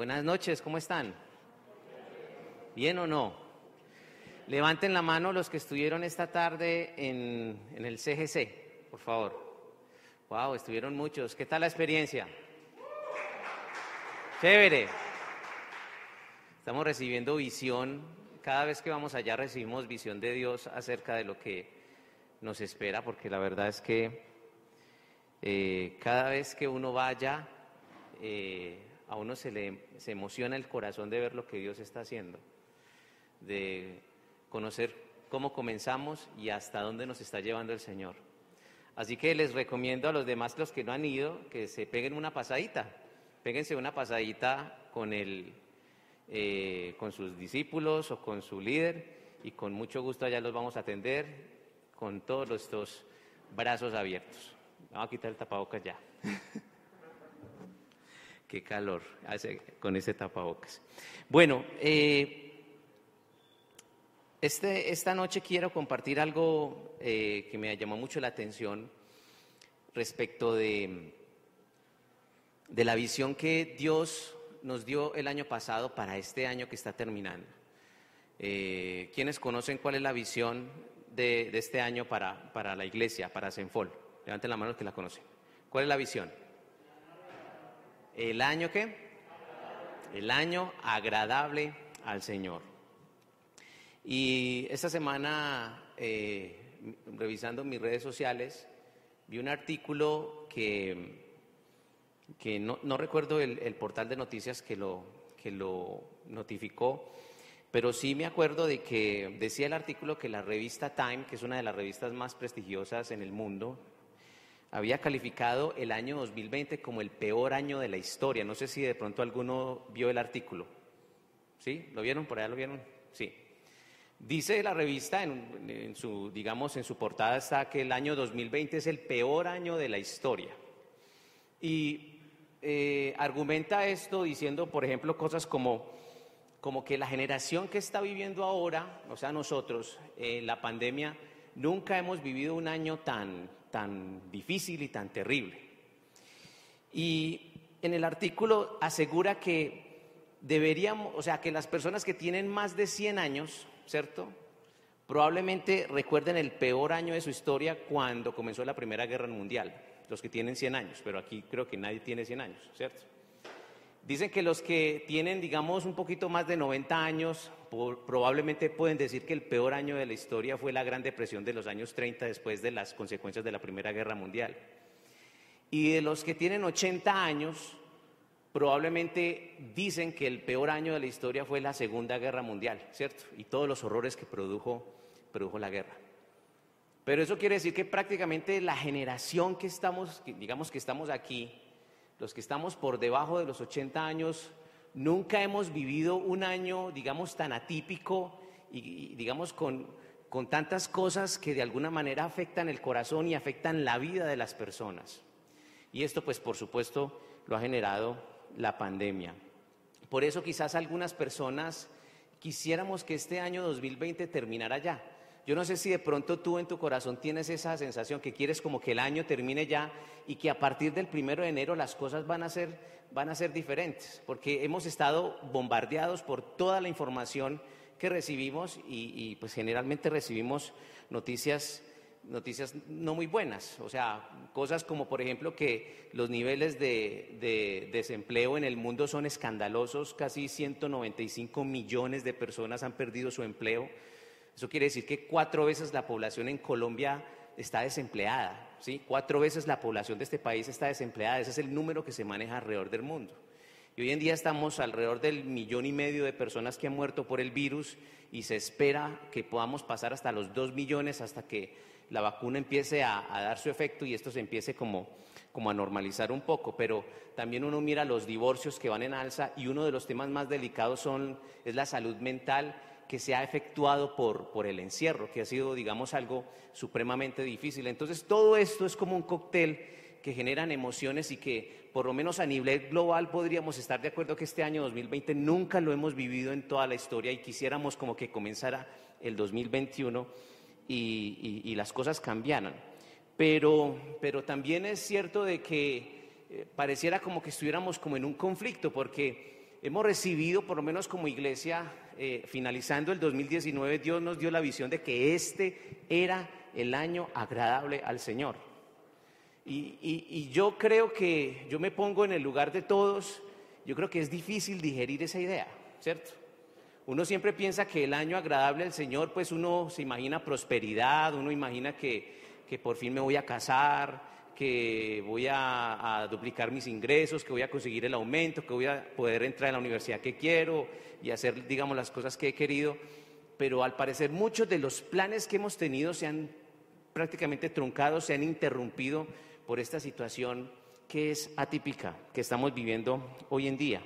buenas noches, ¿cómo están? ¿Bien o no? Levanten la mano los que estuvieron esta tarde en, el CGC, por favor. Wow, estuvieron muchos. ¿Qué tal la experiencia? Chévere. Estamos recibiendo visión. Cada vez que vamos allá recibimos visión de Dios acerca de lo que nos espera, porque la verdad es que eh, cada vez que uno vaya, eh, a uno se le se emociona el corazón de ver lo que Dios está haciendo, de conocer cómo comenzamos y hasta dónde nos está llevando el Señor. Así que les recomiendo a los demás, los que no han ido, que se peguen una pasadita. Péguense una pasadita con, el, eh, con sus discípulos o con su líder y con mucho gusto allá los vamos a atender con todos estos brazos abiertos. Vamos a quitar el tapabocas ya. Qué calor hace con ese tapabocas. Bueno, eh, este, esta noche quiero compartir algo eh, que me llamó mucho la atención respecto de, de la visión que Dios nos dio el año pasado para este año que está terminando. Eh, ¿Quiénes conocen cuál es la visión de, este año para, para, la iglesia, para Senfol? Levanten la mano los que la conocen. ¿Cuál es la visión? ¿El año qué? El año agradable al Señor. Y esta semana, eh, revisando mis redes sociales, vi un artículo que, que no, recuerdo el, el, portal de noticias que lo, que lo notificó, pero sí me acuerdo de que decía el artículo que la revista Time, que es una de las revistas más prestigiosas en el mundo, había calificado el año 2020 como el peor año de la historia. No sé si de pronto alguno vio el artículo. ¿Sí? ¿Lo vieron? ¿Por allá lo vieron? Sí. Dice la revista, en, su, digamos, en su portada está que el año 2020 es el peor año de la historia. Y eh, argumenta esto diciendo, por ejemplo, cosas como, como que la generación que está viviendo ahora, o sea, nosotros, eh, la pandemia, nunca hemos vivido un año tan, tan difícil y tan terrible. Y en el artículo asegura que deberíamos, o sea, que las personas que tienen más de 100 años, ¿cierto? Probablemente recuerden el peor año de su historia cuando comenzó la Primera Guerra Mundial, los que tienen 100 años, pero aquí creo que nadie tiene 100 años, ¿cierto? Dicen que los que tienen, digamos, un poquito más de 90 años, probablemente pueden decir que el peor año de la historia fue la Gran Depresión de los años 30 después de las consecuencias de la Primera Guerra Mundial. Y de los que tienen 80 años, probablemente dicen que el peor año de la historia fue la Segunda Guerra Mundial, ¿cierto? Y todos los horrores que produjo, produjo la guerra. Pero eso quiere decir que prácticamente la generación que estamos, digamos que estamos aquí, los que estamos por debajo de los 80 años, nunca hemos vivido un año, digamos, tan atípico y, digamos, con, con tantas cosas que de alguna manera afectan el corazón y afectan la vida de las personas. Y esto, pues, por supuesto, lo ha generado la pandemia. Por eso quizás algunas personas quisiéramos que este año 2020 terminara ya. Yo no sé si de pronto tú en tu corazón tienes esa sensación que quieres como que el año termine ya y que a partir del primero de enero las cosas van a ser, van a ser diferentes, porque hemos estado bombardeados por toda la información que recibimos y, pues generalmente recibimos noticias noticias no muy buenas, o sea, cosas como por ejemplo que los niveles de, desempleo en el mundo son escandalosos, casi 195 millones de personas han perdido su empleo, eso quiere decir que cuatro veces la población en Colombia está desempleada, ¿sí? Cuatro veces la población de este país está desempleada, ese es el número que se maneja alrededor del mundo. Y hoy en día estamos alrededor del millón y medio de personas que han muerto por el virus y se espera que podamos pasar hasta los dos millones hasta que la vacuna empiece a, dar su efecto y esto se empiece como, como a normalizar un poco, pero también uno mira los divorcios que van en alza y uno de los temas más delicados son, es la salud mental que se ha efectuado por, por el encierro, que ha sido, digamos, algo supremamente difícil. Entonces, todo esto es como un cóctel que generan emociones y que, por lo menos a nivel global, podríamos estar de acuerdo que este año 2020 nunca lo hemos vivido en toda la historia y quisiéramos como que comenzara el 2021 y, las cosas cambiaran. Pero, pero también es cierto de que eh, pareciera como que estuviéramos como en un conflicto, porque hemos recibido, por lo menos como iglesia, eh, finalizando el 2019, Dios nos dio la visión de que este era el año agradable al Señor. Y, y, yo creo que yo me pongo en el lugar de todos, yo creo que es difícil digerir esa idea, ¿cierto? Uno siempre piensa que el año agradable al Señor, pues uno se imagina prosperidad, uno imagina que, que por fin me voy a casar, que voy a, duplicar mis ingresos, que voy a conseguir el aumento, que voy a poder entrar a la universidad que quiero y hacer, digamos, las cosas que he querido. Pero al parecer muchos de los planes que hemos tenido se han prácticamente truncado, se han interrumpido por esta situación que es atípica, que estamos viviendo hoy en día.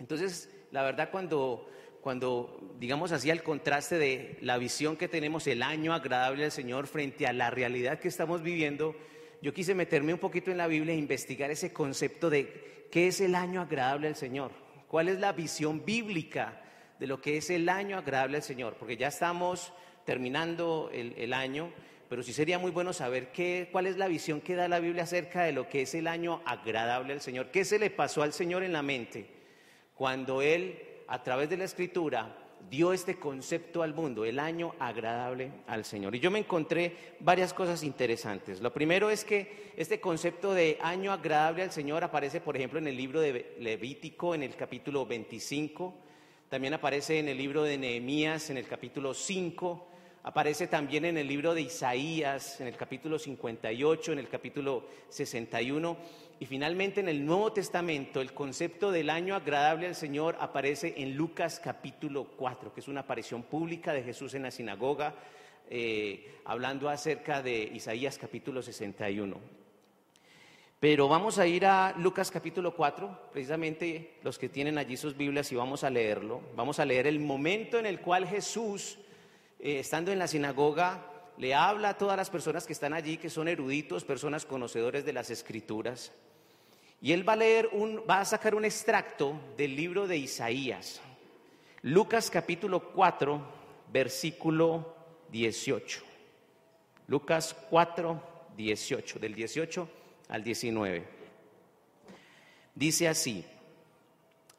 Entonces, la verdad, cuando, cuando digamos así, el contraste de la visión que tenemos, el año agradable del Señor frente a la realidad que estamos viviendo, yo quise meterme un poquito en la Biblia e investigar ese concepto de qué es el año agradable al Señor, cuál es la visión bíblica de lo que es el año agradable al Señor, porque ya estamos terminando el, año, pero sí sería muy bueno saber qué, cuál es la visión que da la Biblia acerca de lo que es el año agradable al Señor, qué se le pasó al Señor en la mente cuando Él, a través de la Escritura, dio este concepto al mundo, el año agradable al Señor. Y yo me encontré varias cosas interesantes. Lo primero es que este concepto de año agradable al Señor aparece, por ejemplo, en el libro de Levítico, en el capítulo 25, también aparece en el libro de Nehemías, en el capítulo 5, aparece también en el libro de Isaías, en el capítulo 58, en el capítulo 61. Y finalmente en el Nuevo Testamento el concepto del año agradable al Señor aparece en Lucas capítulo 4, que es una aparición pública de Jesús en la sinagoga, eh, hablando acerca de Isaías capítulo 61. Pero vamos a ir a Lucas capítulo 4, precisamente los que tienen allí sus Biblias y vamos a leerlo. Vamos a leer el momento en el cual Jesús, eh, estando en la sinagoga, le habla a todas las personas que están allí, que son eruditos, personas conocedores de las escrituras. Y él va a leer un, va a sacar un extracto del libro de Isaías. Lucas capítulo 4, versículo 18. Lucas 4, 18, del 18 al 19. Dice así,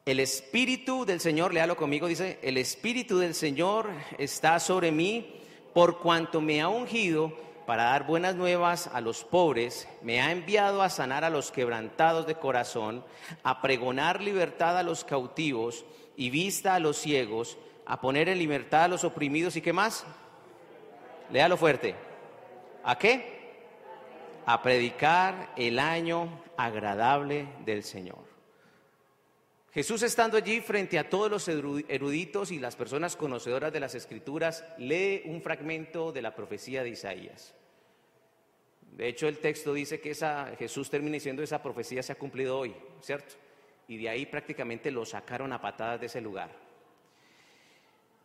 el Espíritu del Señor, léalo conmigo, dice, el Espíritu del Señor está sobre mí por cuanto me ha ungido para dar buenas nuevas a los pobres, me ha enviado a sanar a los quebrantados de corazón, a pregonar libertad a los cautivos y vista a los ciegos, a poner en libertad a los oprimidos y qué más? Léalo fuerte. ¿A qué? A predicar el año agradable del Señor. Jesús estando allí frente a todos los eruditos y las personas conocedoras de las escrituras, lee un fragmento de la profecía de Isaías. De hecho, el texto dice que esa, Jesús termina diciendo esa profecía se ha cumplido hoy, ¿cierto? Y de ahí prácticamente lo sacaron a patadas de ese lugar.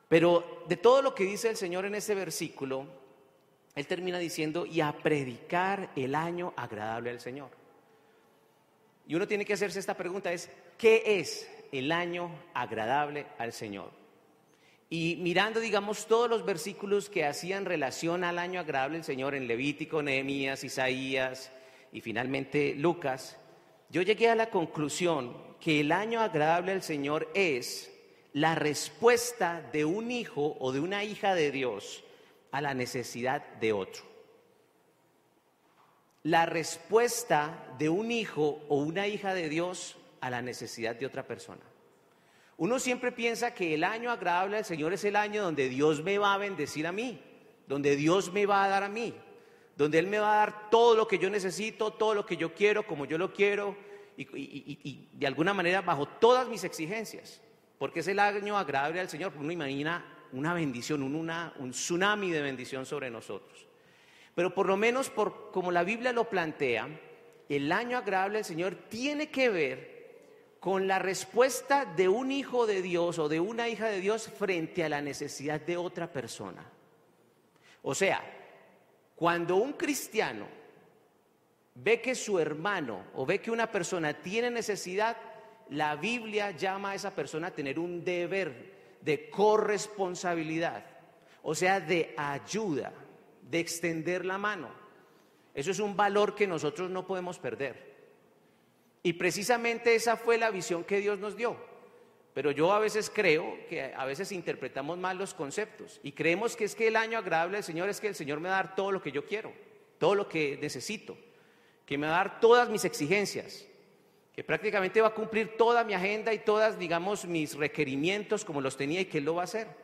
Pero de todo lo que dice el Señor en ese versículo, Él termina diciendo, y a predicar el año agradable al Señor. Y uno tiene que hacerse esta pregunta, es, ¿qué es el año agradable al Señor? Y mirando, digamos, todos los versículos que hacían relación al año agradable al Señor en Levítico, Nehemías, Isaías y finalmente Lucas, yo llegué a la conclusión que el año agradable al Señor es la respuesta de un hijo o de una hija de Dios a la necesidad de otro. La respuesta de un hijo o una hija de Dios a la necesidad de otra persona. Uno siempre piensa que el año agradable al Señor es el año donde Dios me va a bendecir a mí, donde Dios me va a dar a mí, donde Él me va a dar todo lo que yo necesito, todo lo que yo quiero, como yo lo quiero, y, de alguna manera bajo todas mis exigencias, porque es el año agradable al Señor, uno imagina una bendición, un, un tsunami de bendición sobre nosotros. Pero por lo menos por como la Biblia lo plantea, el año agradable al Señor tiene que ver con la respuesta de un hijo de Dios o de una hija de Dios frente a la necesidad de otra persona. O sea, cuando un cristiano ve que su hermano o ve que una persona tiene necesidad, la Biblia llama a esa persona a tener un deber de corresponsabilidad, o sea, de ayuda, de extender la mano. Eso es un valor que nosotros no podemos perder. Y precisamente esa fue la visión que Dios nos dio. Pero yo a veces creo que a veces interpretamos mal los conceptos y creemos que es que el año agradable del Señor es que el Señor me va a dar todo lo que yo quiero, todo lo que necesito, que me va a dar todas mis exigencias, que prácticamente va a cumplir toda mi agenda y todas, digamos, mis requerimientos como los tenía y que Él lo va a hacer.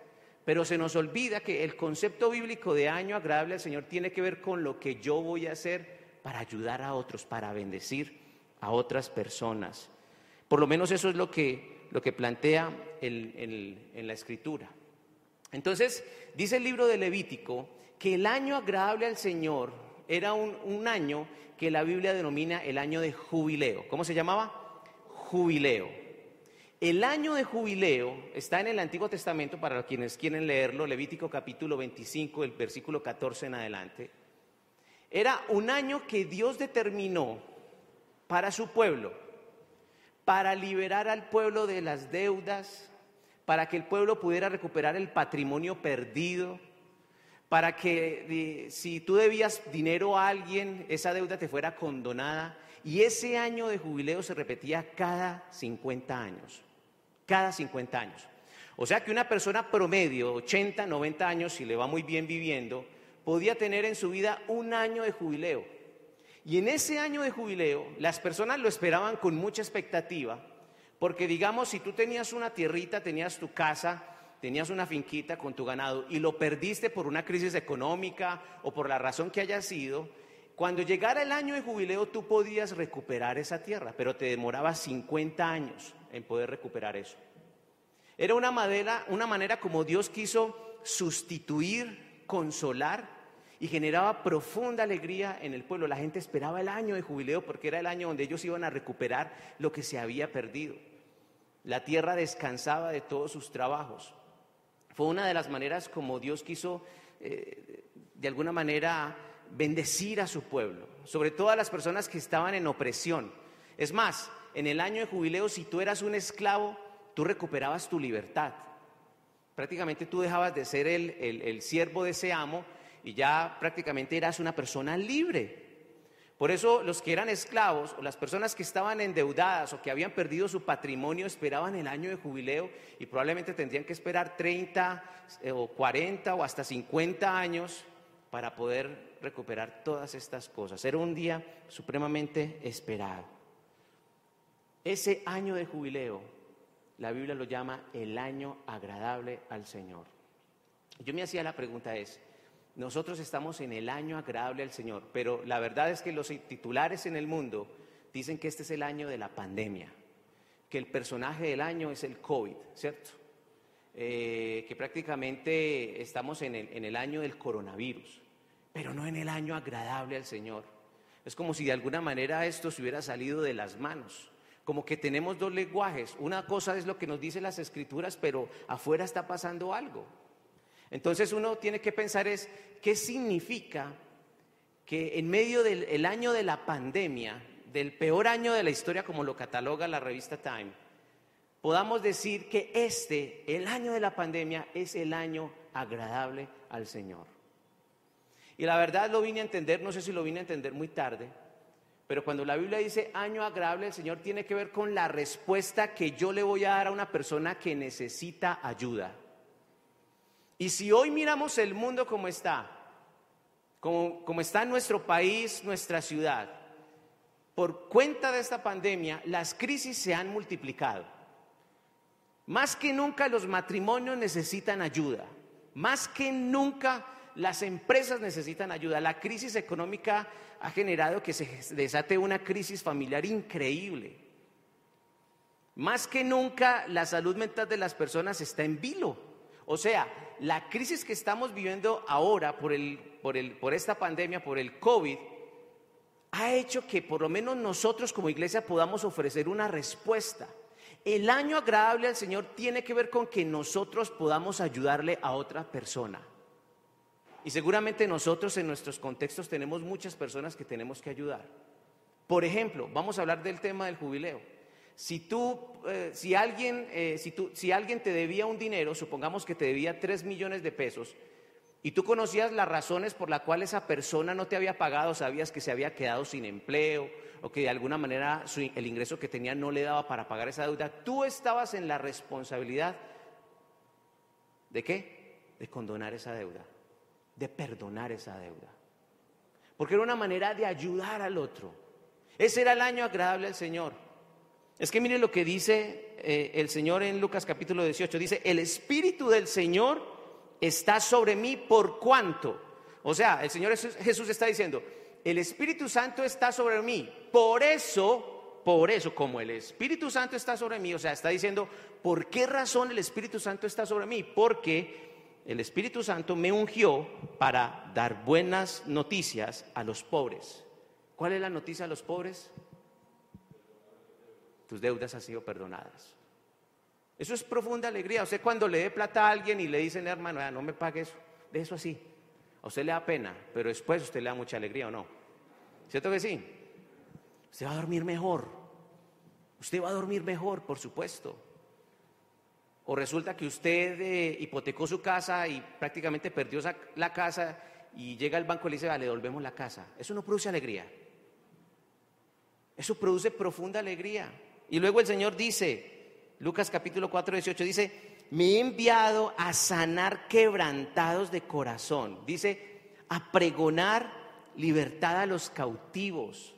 Pero se nos olvida que el concepto bíblico de año agradable al Señor tiene que ver con lo que yo voy a hacer para ayudar a otros, para bendecir a otras personas. Por lo menos eso es lo que, lo que plantea en la escritura. Entonces, dice el libro de Levítico que el año agradable al Señor era un, un, año que la Biblia denomina el año de jubileo. ¿Cómo se llamaba? Jubileo. El año de jubileo está en el Antiguo Testamento para quienes quieren leerlo, Levítico capítulo 25, el versículo 14 en adelante. Era un año que Dios determinó para su pueblo, para liberar al pueblo de las deudas, para que el pueblo pudiera recuperar el patrimonio perdido, para que si tú debías dinero a alguien, esa deuda te fuera condonada. Y ese año de jubileo se repetía cada 50 años cada 50 años. O sea que una persona promedio, 80, 90 años, si le va muy bien viviendo, podía tener en su vida un año de jubileo. Y en ese año de jubileo, las personas lo esperaban con mucha expectativa, porque digamos, si tú tenías una tierrita, tenías tu casa, tenías una finquita con tu ganado y lo perdiste por una crisis económica o por la razón que haya sido, cuando llegara el año de jubileo tú podías recuperar esa tierra, pero te demoraba 50 años en poder recuperar eso. Era una manera, una manera como Dios quiso sustituir, consolar y generaba profunda alegría en el pueblo. La gente esperaba el año de jubileo porque era el año donde ellos iban a recuperar lo que se había perdido. La tierra descansaba de todos sus trabajos. Fue una de las maneras como Dios quiso, eh, de alguna manera, bendecir a su pueblo, sobre todo a las personas que estaban en opresión. Es más, en el año de jubileo, si tú eras un esclavo, tú recuperabas tu libertad. Prácticamente tú dejabas de ser el, siervo de ese amo y ya prácticamente eras una persona libre. Por eso los que eran esclavos o las personas que estaban endeudadas o que habían perdido su patrimonio esperaban el año de jubileo y probablemente tendrían que esperar 30 eh, o 40 o hasta 50 años para poder recuperar todas estas cosas. Era un día supremamente esperado. Ese año de jubileo, la Biblia lo llama el año agradable al Señor. Yo me hacía la pregunta es, nosotros estamos en el año agradable al Señor, pero la verdad es que los titulares en el mundo dicen que este es el año de la pandemia, que el personaje del año es el COVID, ¿cierto? Eh, que prácticamente estamos en el, en el año del coronavirus, pero no en el año agradable al Señor. Es como si de alguna manera esto se hubiera salido de las manos como que tenemos dos lenguajes. Una cosa es lo que nos dicen las escrituras, pero afuera está pasando algo. Entonces uno tiene que pensar es, ¿qué significa que en medio del año de la pandemia, del peor año de la historia como lo cataloga la revista Time, podamos decir que este, el año de la pandemia, es el año agradable al Señor? Y la verdad lo vine a entender, no sé si lo vine a entender muy tarde, pero cuando la Biblia dice año agradable del Señor, tiene que ver con la respuesta que yo le voy a dar a una persona que necesita ayuda. Y si hoy miramos el mundo como está, como está nuestro país, nuestra ciudad, por cuenta de esta pandemia, las crisis se han multiplicado. Más que nunca los matrimonios necesitan ayuda. Más que nunca las empresas necesitan ayuda. La crisis económica ha generado que se desate una crisis familiar increíble. Más que nunca la salud mental de las personas está en vilo. O sea, la crisis que estamos viviendo ahora por, el, por, el, por esta pandemia, por el COVID, ha hecho que por lo menos nosotros como iglesia podamos ofrecer una respuesta. El año agradable al Señor tiene que ver con que nosotros podamos ayudarle a otra persona. Y seguramente nosotros en nuestros contextos tenemos muchas personas que tenemos que ayudar. Por ejemplo, vamos a hablar del tema del jubileo. Si tú, eh, si, alguien, eh, si, tú, si alguien te debía un dinero, supongamos que te debía 3 millones de pesos, y tú conocías las razones por las cuales esa persona no te había pagado, sabías que se había quedado sin empleo, o que de alguna manera el ingreso que tenía no le daba para pagar esa deuda, tú estabas en la responsabilidad de qué? De condonar esa deuda, de perdonar esa deuda. Porque era una manera de ayudar al otro. Ese era el año agradable al Señor. Es que mire lo que dice eh, el Señor en Lucas capítulo 18. Dice, el Espíritu del Señor está sobre mí por cuanto. O sea, el Señor Jesús está diciendo, el Espíritu Santo está sobre mí. Por eso, por eso, como el Espíritu Santo está sobre mí, o sea, está diciendo, ¿por qué razón el Espíritu Santo está sobre mí? Porque el Espíritu Santo me ungió para dar buenas noticias a los pobres. ¿Cuál es la noticia a los pobres? Tus deudas han sido perdonadas. Eso es profunda alegría. Usted cuando le dé plata a alguien y le dicen, hermano, no me pague eso, de eso así. A usted le da pena, pero después usted le da mucha alegría o no. ¿Cierto que sí? Usted va a dormir mejor. Usted va a dormir mejor, por supuesto. O resulta que usted eh, hipotecó su casa y prácticamente perdió la casa y llega al banco y le dice, vale, devolvemos la casa. Eso no produce alegría. Eso produce profunda alegría. Y luego el Señor dice, Lucas capítulo 4, 18, dice, me he enviado a sanar quebrantados de corazón. Dice, a pregonar libertad a los cautivos.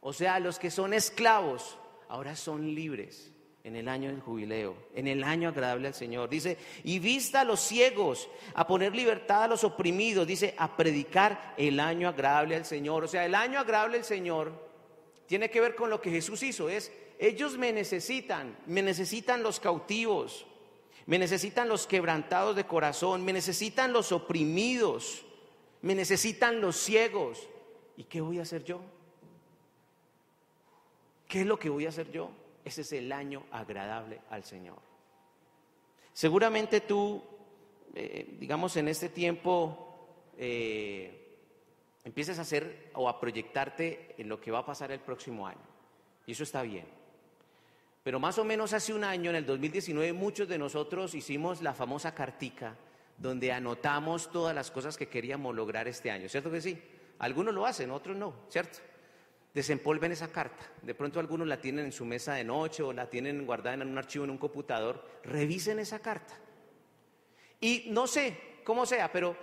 O sea, a los que son esclavos, ahora son libres en el año del jubileo, en el año agradable al Señor. Dice, y vista a los ciegos, a poner libertad a los oprimidos. Dice, a predicar el año agradable al Señor. O sea, el año agradable al Señor tiene que ver con lo que Jesús hizo. Es, ellos me necesitan, me necesitan los cautivos. Me necesitan los quebrantados de corazón, me necesitan los oprimidos, me necesitan los ciegos. ¿Y qué voy a hacer yo? ¿Qué es lo que voy a hacer yo? Ese es el año agradable al Señor. Seguramente tú, eh, digamos, en este tiempo, eh, empieces a hacer o a proyectarte en lo que va a pasar el próximo año. Y eso está bien. Pero más o menos hace un año, en el 2019, muchos de nosotros hicimos la famosa cartica donde anotamos todas las cosas que queríamos lograr este año, ¿cierto que sí? Algunos lo hacen, otros no, ¿cierto? Desempolven esa carta. De pronto algunos la tienen en su mesa de noche o la tienen guardada en un archivo en un computador. Revisen esa carta. Y no sé cómo sea, pero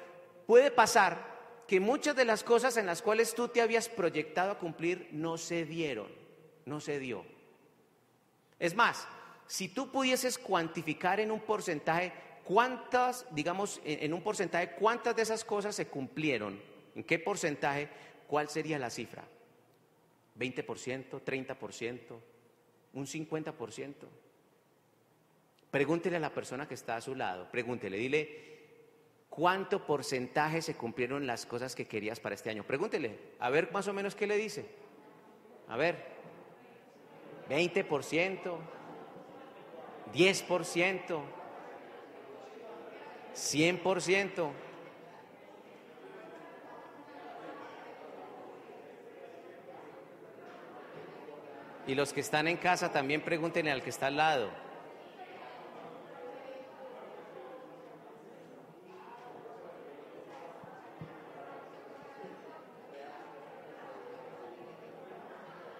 puede pasar que muchas de las cosas en las cuales tú te habías proyectado a cumplir no se dieron, no se dio. Es más, si tú pudieses cuantificar en un porcentaje cuántas, digamos, en un porcentaje, cuántas de esas cosas se cumplieron, en qué porcentaje, ¿cuál sería la cifra? ¿20%, 30%, un 50%? Pregúntele a la persona que está a su lado, pregúntele, dile, ¿cuánto porcentaje se cumplieron las cosas que querías para este año? Pregúntele, a ver más o menos qué le dice. A ver, 20%, 10%, 100%. Y los que están en casa también pregúntenle al que está al lado.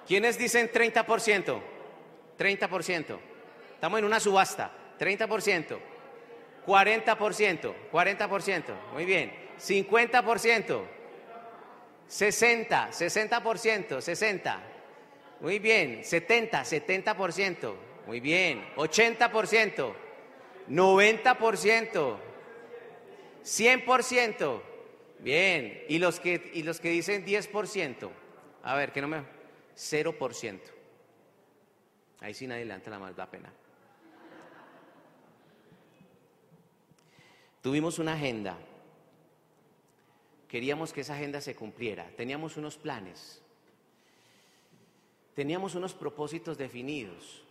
¿Quiénes dicen 30%? 30%. Estamos en una subasta. 30%. 40%. 40%. Muy bien. 50%. 60. 60%. 60. Muy bien. 70. 70%. Muy bien. 80%. 90%. 100%. Bien. ¿Y los que, y los que dicen 10%? A ver, que no me... 0%. Ahí sí nadie levanta la mano, da pena. Tuvimos una agenda. Queríamos que esa agenda se cumpliera. Teníamos unos planes. Teníamos unos propósitos definidos.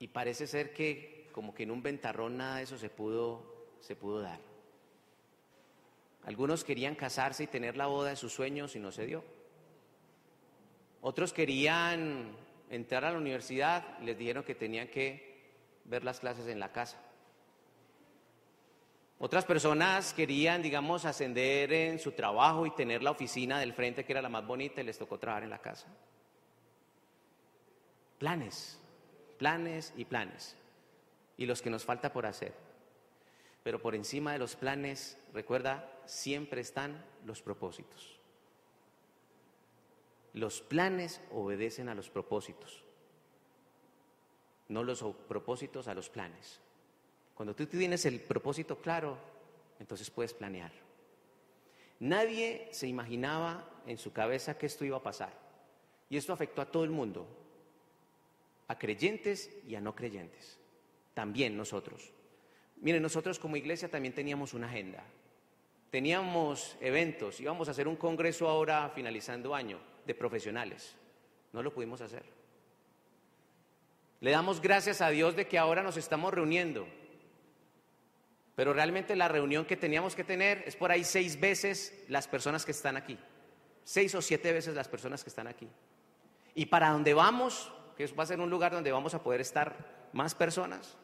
Y parece ser que como que en un ventarrón nada de eso se pudo, se pudo dar. Algunos querían casarse y tener la boda de sus sueños y no se dio. Otros querían entrar a la universidad y les dijeron que tenían que ver las clases en la casa. Otras personas querían, digamos, ascender en su trabajo y tener la oficina del frente que era la más bonita y les tocó trabajar en la casa. Planes, planes y planes. Y los que nos falta por hacer. Pero por encima de los planes, recuerda, siempre están los propósitos. Los planes obedecen a los propósitos, no los propósitos a los planes. Cuando tú tienes el propósito claro, entonces puedes planear. Nadie se imaginaba en su cabeza que esto iba a pasar. Y esto afectó a todo el mundo, a creyentes y a no creyentes. También nosotros. Miren, nosotros como iglesia también teníamos una agenda. Teníamos eventos, íbamos a hacer un congreso ahora finalizando año de profesionales. No lo pudimos hacer. Le damos gracias a Dios de que ahora nos estamos reuniendo. Pero realmente la reunión que teníamos que tener es por ahí seis veces las personas que están aquí. Seis o siete veces las personas que están aquí. Y para donde vamos, que va a ser un lugar donde vamos a poder estar más personas,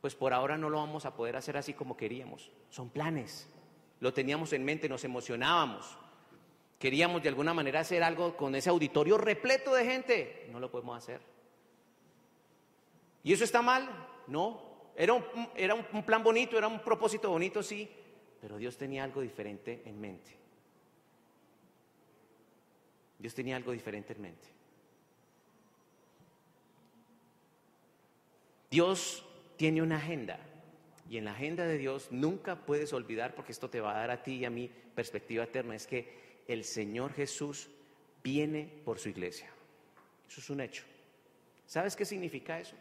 pues por ahora no lo vamos a poder hacer así como queríamos. Son planes. Lo teníamos en mente, nos emocionábamos. Queríamos de alguna manera hacer algo con ese auditorio repleto de gente. No lo podemos hacer. ¿Y eso está mal? No. Era un, era un plan bonito, era un propósito bonito, sí. Pero Dios tenía algo diferente en mente. Dios tenía algo diferente en mente. Dios tiene una agenda. Y en la agenda de Dios nunca puedes olvidar, porque esto te va a dar a ti y a mí perspectiva eterna, es que el Señor Jesús viene por su iglesia. Eso es un hecho. ¿Sabes qué significa eso?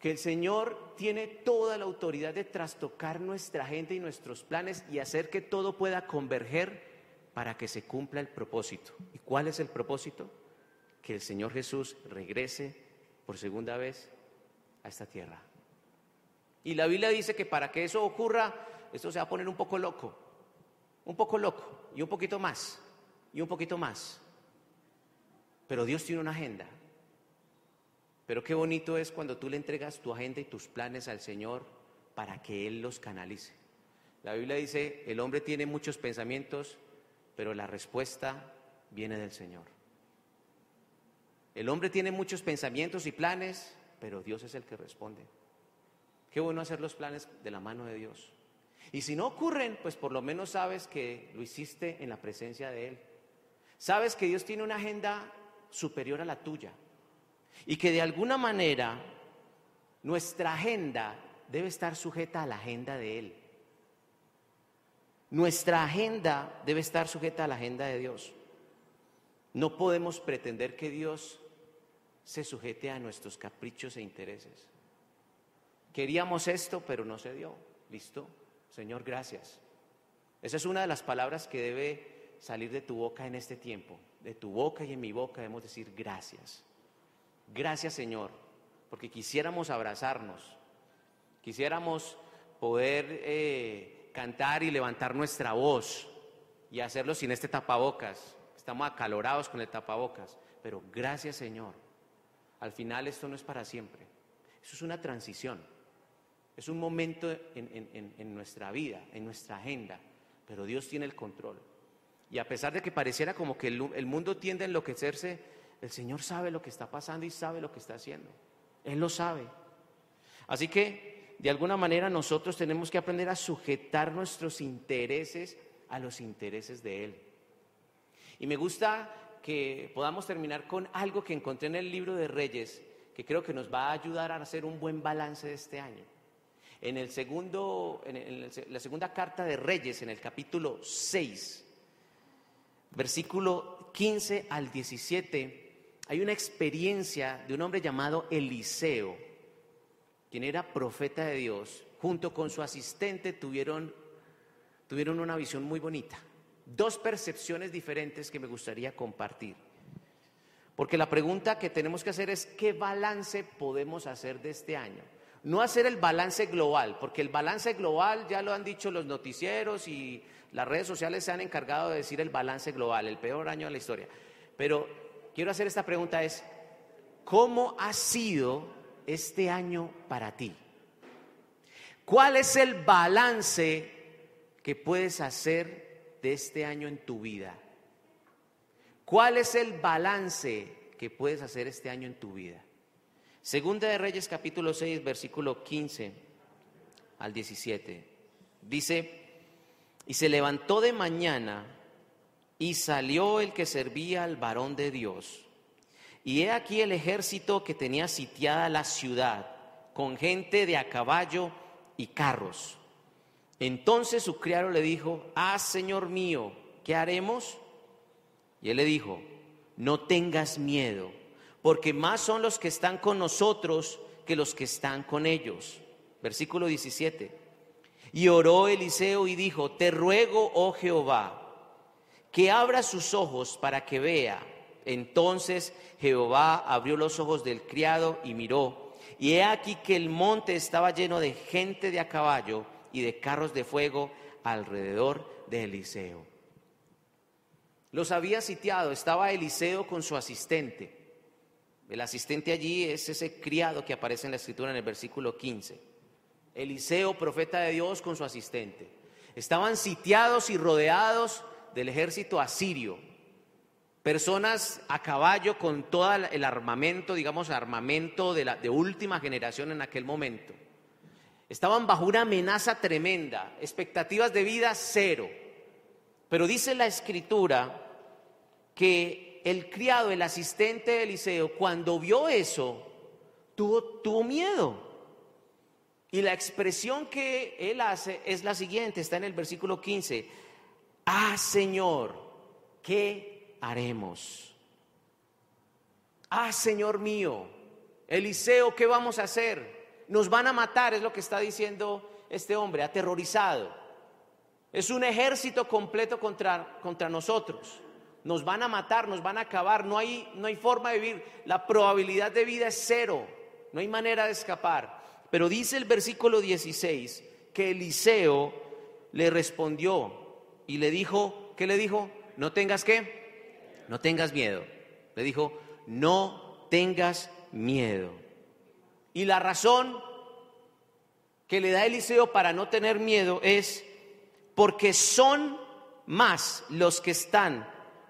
Que el Señor tiene toda la autoridad de trastocar nuestra agenda y nuestros planes y hacer que todo pueda converger para que se cumpla el propósito. ¿Y cuál es el propósito? Que el Señor Jesús regrese por segunda vez a esta tierra. Y la Biblia dice que para que eso ocurra, esto se va a poner un poco loco, un poco loco, y un poquito más, y un poquito más. Pero Dios tiene una agenda. Pero qué bonito es cuando tú le entregas tu agenda y tus planes al Señor para que Él los canalice. La Biblia dice, el hombre tiene muchos pensamientos, pero la respuesta viene del Señor. El hombre tiene muchos pensamientos y planes, pero Dios es el que responde. Qué bueno hacer los planes de la mano de Dios. Y si no ocurren, pues por lo menos sabes que lo hiciste en la presencia de Él. Sabes que Dios tiene una agenda superior a la tuya. Y que de alguna manera nuestra agenda debe estar sujeta a la agenda de Él. Nuestra agenda debe estar sujeta a la agenda de Dios. No podemos pretender que Dios se sujete a nuestros caprichos e intereses. Queríamos esto, pero no se dio. ¿Listo? Señor, gracias. Esa es una de las palabras que debe salir de tu boca en este tiempo. De tu boca y en mi boca debemos decir gracias. Gracias, Señor, porque quisiéramos abrazarnos, quisiéramos poder eh, cantar y levantar nuestra voz y hacerlo sin este tapabocas. Estamos acalorados con el tapabocas, pero gracias, Señor al final esto no es para siempre. Eso es una transición. Es un momento en, nuestra vida, en nuestra agenda, pero Dios tiene el control. Y a pesar de que pareciera como que el, el mundo tiende a enloquecerse, el Señor sabe lo que está pasando y sabe lo que está haciendo. Él lo sabe. Así que, de alguna manera, nosotros tenemos que aprender a sujetar nuestros intereses a los intereses de Él. Y me gusta que podamos terminar con algo que encontré en el libro de Reyes, que creo que nos va a ayudar a hacer un buen balance de este año. En, el segundo, la segunda carta de Reyes, en el capítulo 6, versículo 15 al 17, hay una experiencia de un hombre llamado Eliseo, quien era profeta de Dios, junto con su asistente tuvieron, tuvieron una visión muy bonita dos percepciones diferentes que me gustaría compartir. Porque la pregunta que tenemos que hacer es, ¿qué balance podemos hacer de este año? No hacer el balance global, porque el balance global ya lo han dicho los noticieros y las redes sociales se han encargado de decir el balance global, el peor año de la historia. Pero quiero hacer esta pregunta es, ¿cómo ha sido este año para ti? ¿Cuál es el balance que puedes hacer de este año en tu vida? ¿Cuál es el balance que puedes hacer este año en tu vida? Segunda de Reyes capítulo 6, versículo 15 al 17. Dice, y se levantó de mañana y salió el que servía al varón de Dios. Y he aquí el ejército que tenía sitiada la ciudad, con gente de a caballo y carros. Entonces su criado le dijo, ah, Señor mío, ¿qué haremos? Y él le dijo, no tengas miedo porque más son los que están con nosotros que los que están con ellos. Versículo 17. Y oró Eliseo y dijo, te ruego, oh Jehová, que abra sus ojos para que vea. Entonces Jehová abrió los ojos del criado y miró, y he aquí que el monte estaba lleno de gente de a caballo y de carros de fuego alrededor de Eliseo. Los había sitiado, estaba Eliseo con su asistente. El asistente allí es ese criado que aparece en la escritura en el versículo 15. Eliseo, profeta de Dios, con su asistente. Estaban sitiados y rodeados del ejército asirio. Personas a caballo con todo el armamento, digamos, armamento de, la, de última generación en aquel momento. Estaban bajo una amenaza tremenda, expectativas de vida cero. Pero dice la escritura que el criado, el asistente de Eliseo, cuando vio eso, tuvo, tuvo miedo. Y la expresión que él hace es la siguiente, está en el versículo 15. Ah, Señor, ¿qué haremos? Ah, Señor mío, Eliseo, ¿qué vamos a hacer? Nos van a matar, es lo que está diciendo este hombre, aterrorizado. Es un ejército completo contra, contra nosotros nos van a matar, nos van a acabar, no hay, no hay forma de vivir, la probabilidad de vida es cero, no hay manera de escapar. Pero dice el versículo 16 que Eliseo le respondió y le dijo, ¿qué le dijo? No tengas qué, no tengas miedo. Le dijo, no tengas miedo. Y la razón que le da Eliseo para no tener miedo es porque son más los que están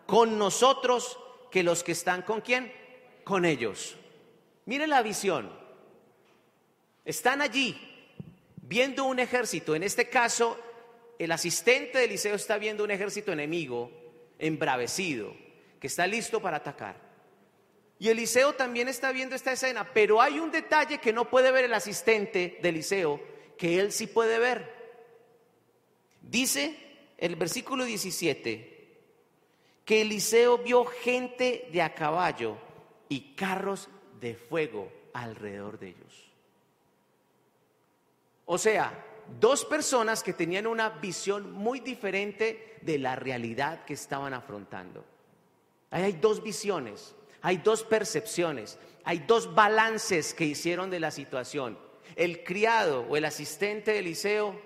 con nosotros que los que están con quién? Con ellos. Mire la visión. Están allí viendo un ejército. En este caso, el asistente de Eliseo está viendo un ejército enemigo embravecido que está listo para atacar. Y Eliseo también está viendo esta escena, pero hay un detalle que no puede ver el asistente de Eliseo, que él sí puede ver. Dice el versículo 17, que Eliseo vio gente de a caballo y carros de fuego alrededor de ellos. O sea, dos personas que tenían una visión muy diferente de la realidad que estaban afrontando. Ahí hay dos visiones, hay dos percepciones, hay dos balances que hicieron de la situación. El criado o el asistente de Eliseo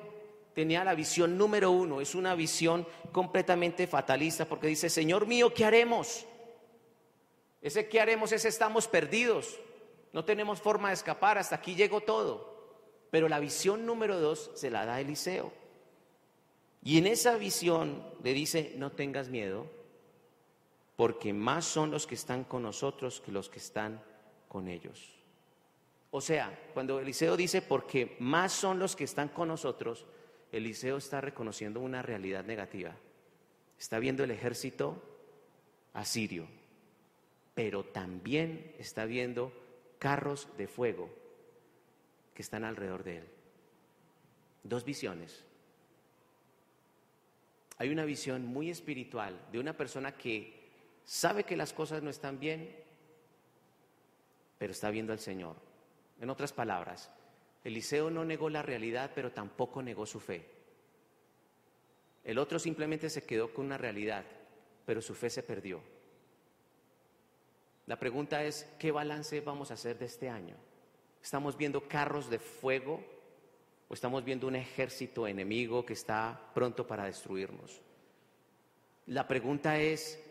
tenía la visión número uno, es una visión completamente fatalista porque dice, Señor mío, ¿qué haremos? Ese ¿qué haremos? Ese estamos perdidos, no tenemos forma de escapar, hasta aquí llegó todo. Pero la visión número dos se la da Eliseo. Y en esa visión le dice, no tengas miedo, porque más son los que están con nosotros que los que están con ellos. O sea, cuando Eliseo dice, porque más son los que están con nosotros, Eliseo está reconociendo una realidad negativa. Está viendo el ejército asirio, pero también está viendo carros de fuego que están alrededor de él. Dos visiones. Hay una visión muy espiritual de una persona que sabe que las cosas no están bien, pero está viendo al Señor. En otras palabras, Eliseo no negó la realidad, pero tampoco negó su fe. El otro simplemente se quedó con una realidad, pero su fe se perdió. La pregunta es, ¿qué balance vamos a hacer de este año? ¿Estamos viendo carros de fuego o estamos viendo un ejército enemigo que está pronto para destruirnos? La pregunta es,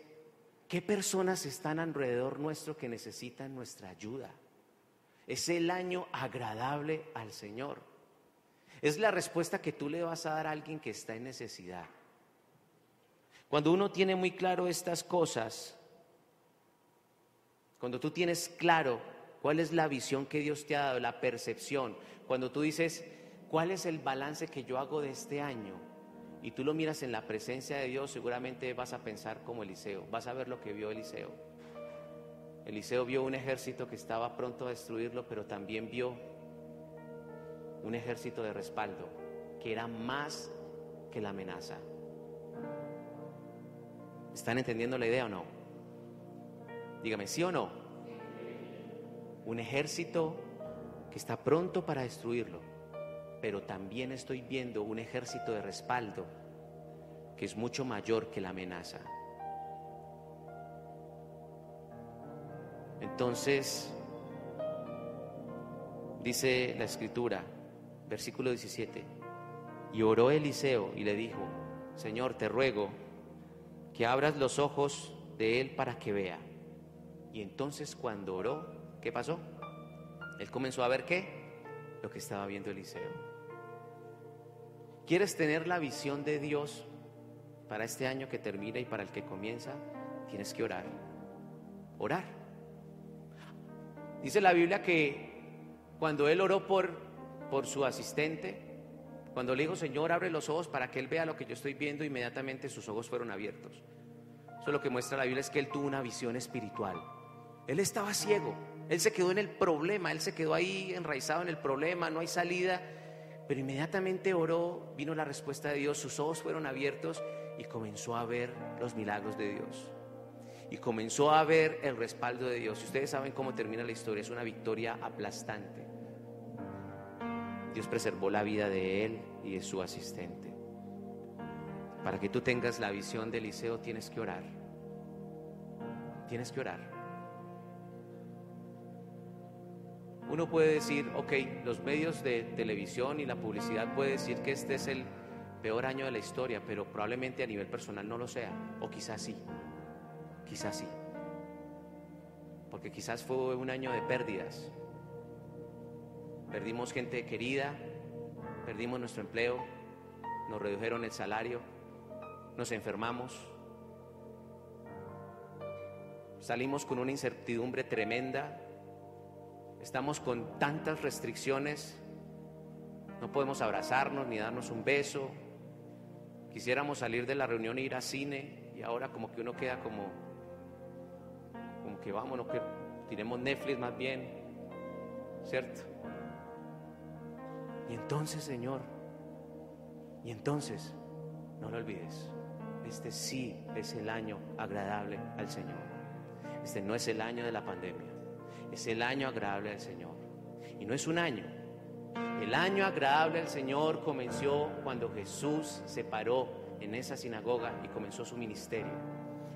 ¿qué personas están alrededor nuestro que necesitan nuestra ayuda? Es el año agradable al Señor. Es la respuesta que tú le vas a dar a alguien que está en necesidad. Cuando uno tiene muy claro estas cosas, cuando tú tienes claro cuál es la visión que Dios te ha dado, la percepción, cuando tú dices, ¿cuál es el balance que yo hago de este año? Y tú lo miras en la presencia de Dios, seguramente vas a pensar como Eliseo, vas a ver lo que vio Eliseo. Eliseo vio un ejército que estaba pronto a destruirlo, pero también vio un ejército de respaldo, que era más que la amenaza. ¿Están entendiendo la idea o no? Dígame, ¿sí o no? Un ejército que está pronto para destruirlo, pero también estoy viendo un ejército de respaldo que es mucho mayor que la amenaza. Entonces, dice la escritura, versículo 17, y oró Eliseo y le dijo, Señor, te ruego que abras los ojos de él para que vea. Y entonces cuando oró, ¿qué pasó? Él comenzó a ver qué? Lo que estaba viendo Eliseo. ¿Quieres tener la visión de Dios para este año que termina y para el que comienza? Tienes que orar. Orar. Dice la Biblia que cuando él oró por, por su asistente, cuando le dijo, Señor, abre los ojos para que Él vea lo que yo estoy viendo, inmediatamente sus ojos fueron abiertos. Eso lo que muestra la Biblia es que Él tuvo una visión espiritual. Él estaba ciego, Él se quedó en el problema, Él se quedó ahí enraizado en el problema, no hay salida, pero inmediatamente oró, vino la respuesta de Dios, sus ojos fueron abiertos y comenzó a ver los milagros de Dios. Y comenzó a ver el respaldo de Dios. Ustedes saben cómo termina la historia, es una victoria aplastante. Dios preservó la vida de él y de su asistente. Para que tú tengas la visión de Eliseo tienes que orar. Tienes que orar. Uno puede decir, ok, los medios de televisión y la publicidad puede decir que este es el peor año de la historia, pero probablemente a nivel personal no lo sea, o quizás sí, quizás sí, porque quizás fue un año de pérdidas, perdimos gente querida, perdimos nuestro empleo, nos redujeron el salario, nos enfermamos, salimos con una incertidumbre tremenda, estamos con tantas restricciones, no podemos abrazarnos ni darnos un beso, quisiéramos salir de la reunión e ir a cine y ahora como que uno queda como, como que vámonos, que tiremos Netflix más bien, ¿cierto? Y entonces, Señor, y entonces, no lo olvides, este sí es el año agradable al Señor. Este no es el año de la pandemia, es el año agradable al Señor. Y no es un año. El año agradable al Señor comenzó cuando Jesús se paró en esa sinagoga y comenzó su ministerio.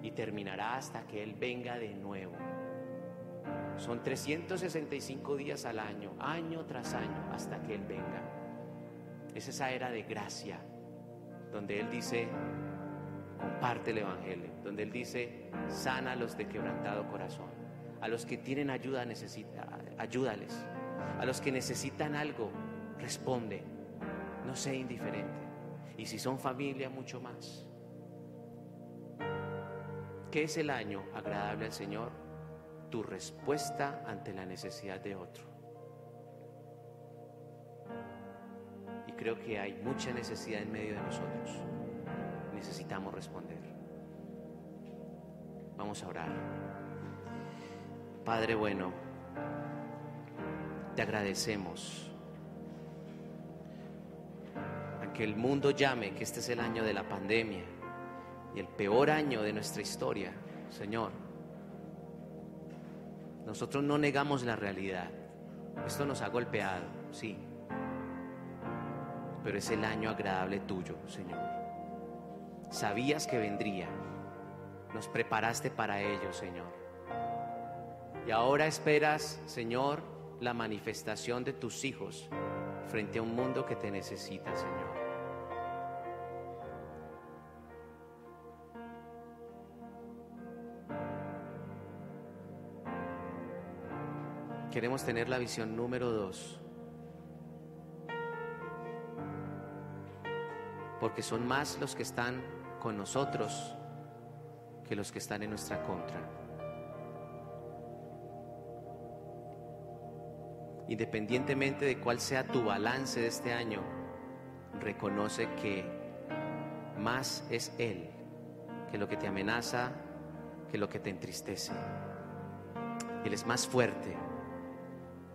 Y terminará hasta que Él venga de nuevo. Son 365 días al año, año tras año, hasta que Él venga. Es esa era de gracia, donde Él dice, comparte el Evangelio, donde Él dice, sana a los de quebrantado corazón, a los que tienen ayuda, necesita, ayúdales, a los que necesitan algo, responde, no sea indiferente. Y si son familia, mucho más. ¿Qué es el año agradable al Señor? tu respuesta ante la necesidad de otro. Y creo que hay mucha necesidad en medio de nosotros. Necesitamos responder. Vamos a orar. Padre bueno, te agradecemos. Aunque el mundo llame que este es el año de la pandemia y el peor año de nuestra historia, Señor, nosotros no negamos la realidad. Esto nos ha golpeado, sí. Pero es el año agradable tuyo, Señor. Sabías que vendría. Nos preparaste para ello, Señor. Y ahora esperas, Señor, la manifestación de tus hijos frente a un mundo que te necesita, Señor. Queremos tener la visión número dos. porque son más los que están con nosotros que los que están en nuestra contra. Independientemente de cuál sea tu balance de este año, reconoce que más es Él que lo que te amenaza, que lo que te entristece. Él es más fuerte.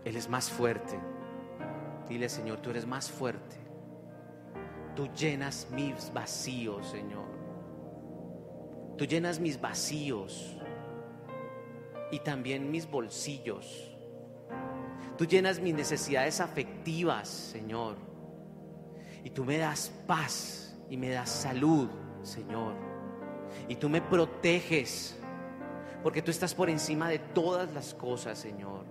Él es más fuerte. Dile, Señor, tú eres más fuerte. Tú llenas mis vacíos, Señor. Tú llenas mis vacíos y también mis bolsillos. Tú llenas mis necesidades afectivas, Señor. Y tú me das paz y me das salud, Señor. Y tú me proteges porque tú estás por encima de todas las cosas, Señor.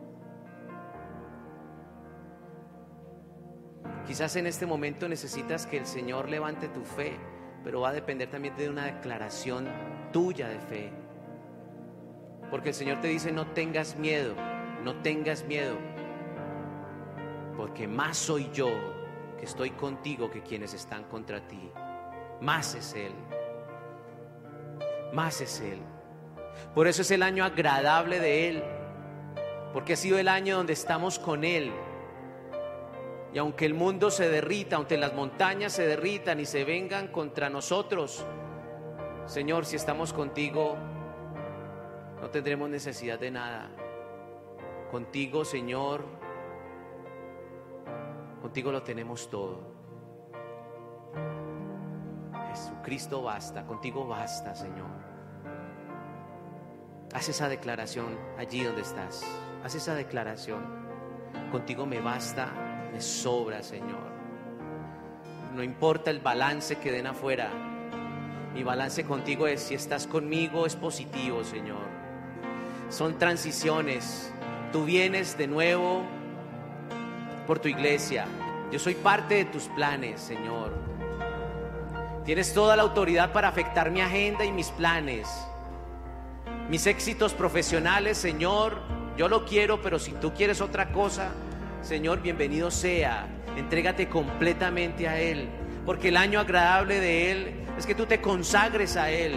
Quizás en este momento necesitas que el Señor levante tu fe, pero va a depender también de una declaración tuya de fe. Porque el Señor te dice, no tengas miedo, no tengas miedo, porque más soy yo que estoy contigo que quienes están contra ti. Más es Él, más es Él. Por eso es el año agradable de Él, porque ha sido el año donde estamos con Él. Y aunque el mundo se derrita, aunque las montañas se derritan y se vengan contra nosotros, Señor, si estamos contigo, no tendremos necesidad de nada. Contigo, Señor, contigo lo tenemos todo. Jesucristo basta, contigo basta, Señor. Haz esa declaración allí donde estás. Haz esa declaración. Contigo me basta, me sobra, Señor. No importa el balance que den afuera. Mi balance contigo es, si estás conmigo, es positivo, Señor. Son transiciones. Tú vienes de nuevo por tu iglesia. Yo soy parte de tus planes, Señor. Tienes toda la autoridad para afectar mi agenda y mis planes mis éxitos profesionales, Señor, yo lo quiero, pero si tú quieres otra cosa, Señor, bienvenido sea. Entrégate completamente a Él, porque el año agradable de Él es que tú te consagres a Él.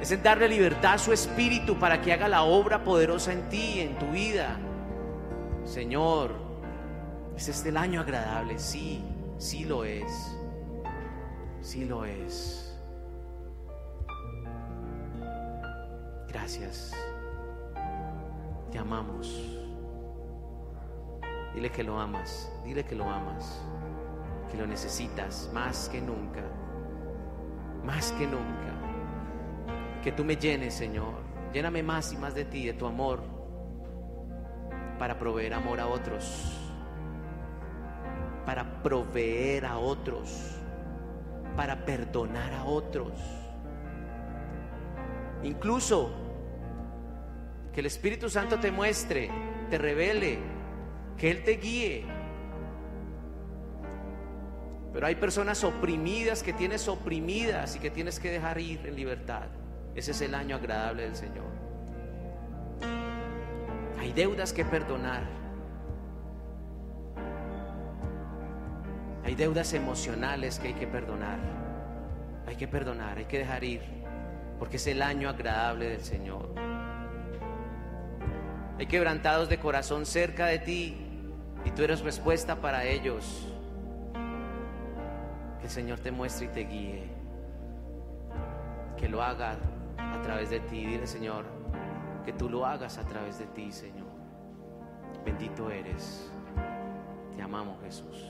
Es en darle libertad a su espíritu para que haga la obra poderosa en ti, en tu vida. Señor, ¿es este el año agradable? Sí, sí lo es. Sí lo es. Gracias. Te amamos. Dile que lo amas. Dile que lo amas. Que lo necesitas más que nunca. Más que nunca. Que tú me llenes, Señor. Lléname más y más de ti, de tu amor. Para proveer amor a otros. Para proveer a otros. Para perdonar a otros Incluso que el Espíritu Santo te muestre, te revele, que Él te guíe. Pero hay personas oprimidas que tienes oprimidas y que tienes que dejar ir en libertad. Ese es el año agradable del Señor. Hay deudas que perdonar. Hay deudas emocionales que hay que perdonar. Hay que perdonar, hay que dejar ir porque es el año agradable del Señor. Hay quebrantados de corazón cerca de ti y tú eres respuesta para ellos. Que el Señor te muestre y te guíe. Que lo haga a través de ti. Dile, Señor, que tú lo hagas a través de ti, Señor. Bendito eres. Te amamos, Jesús.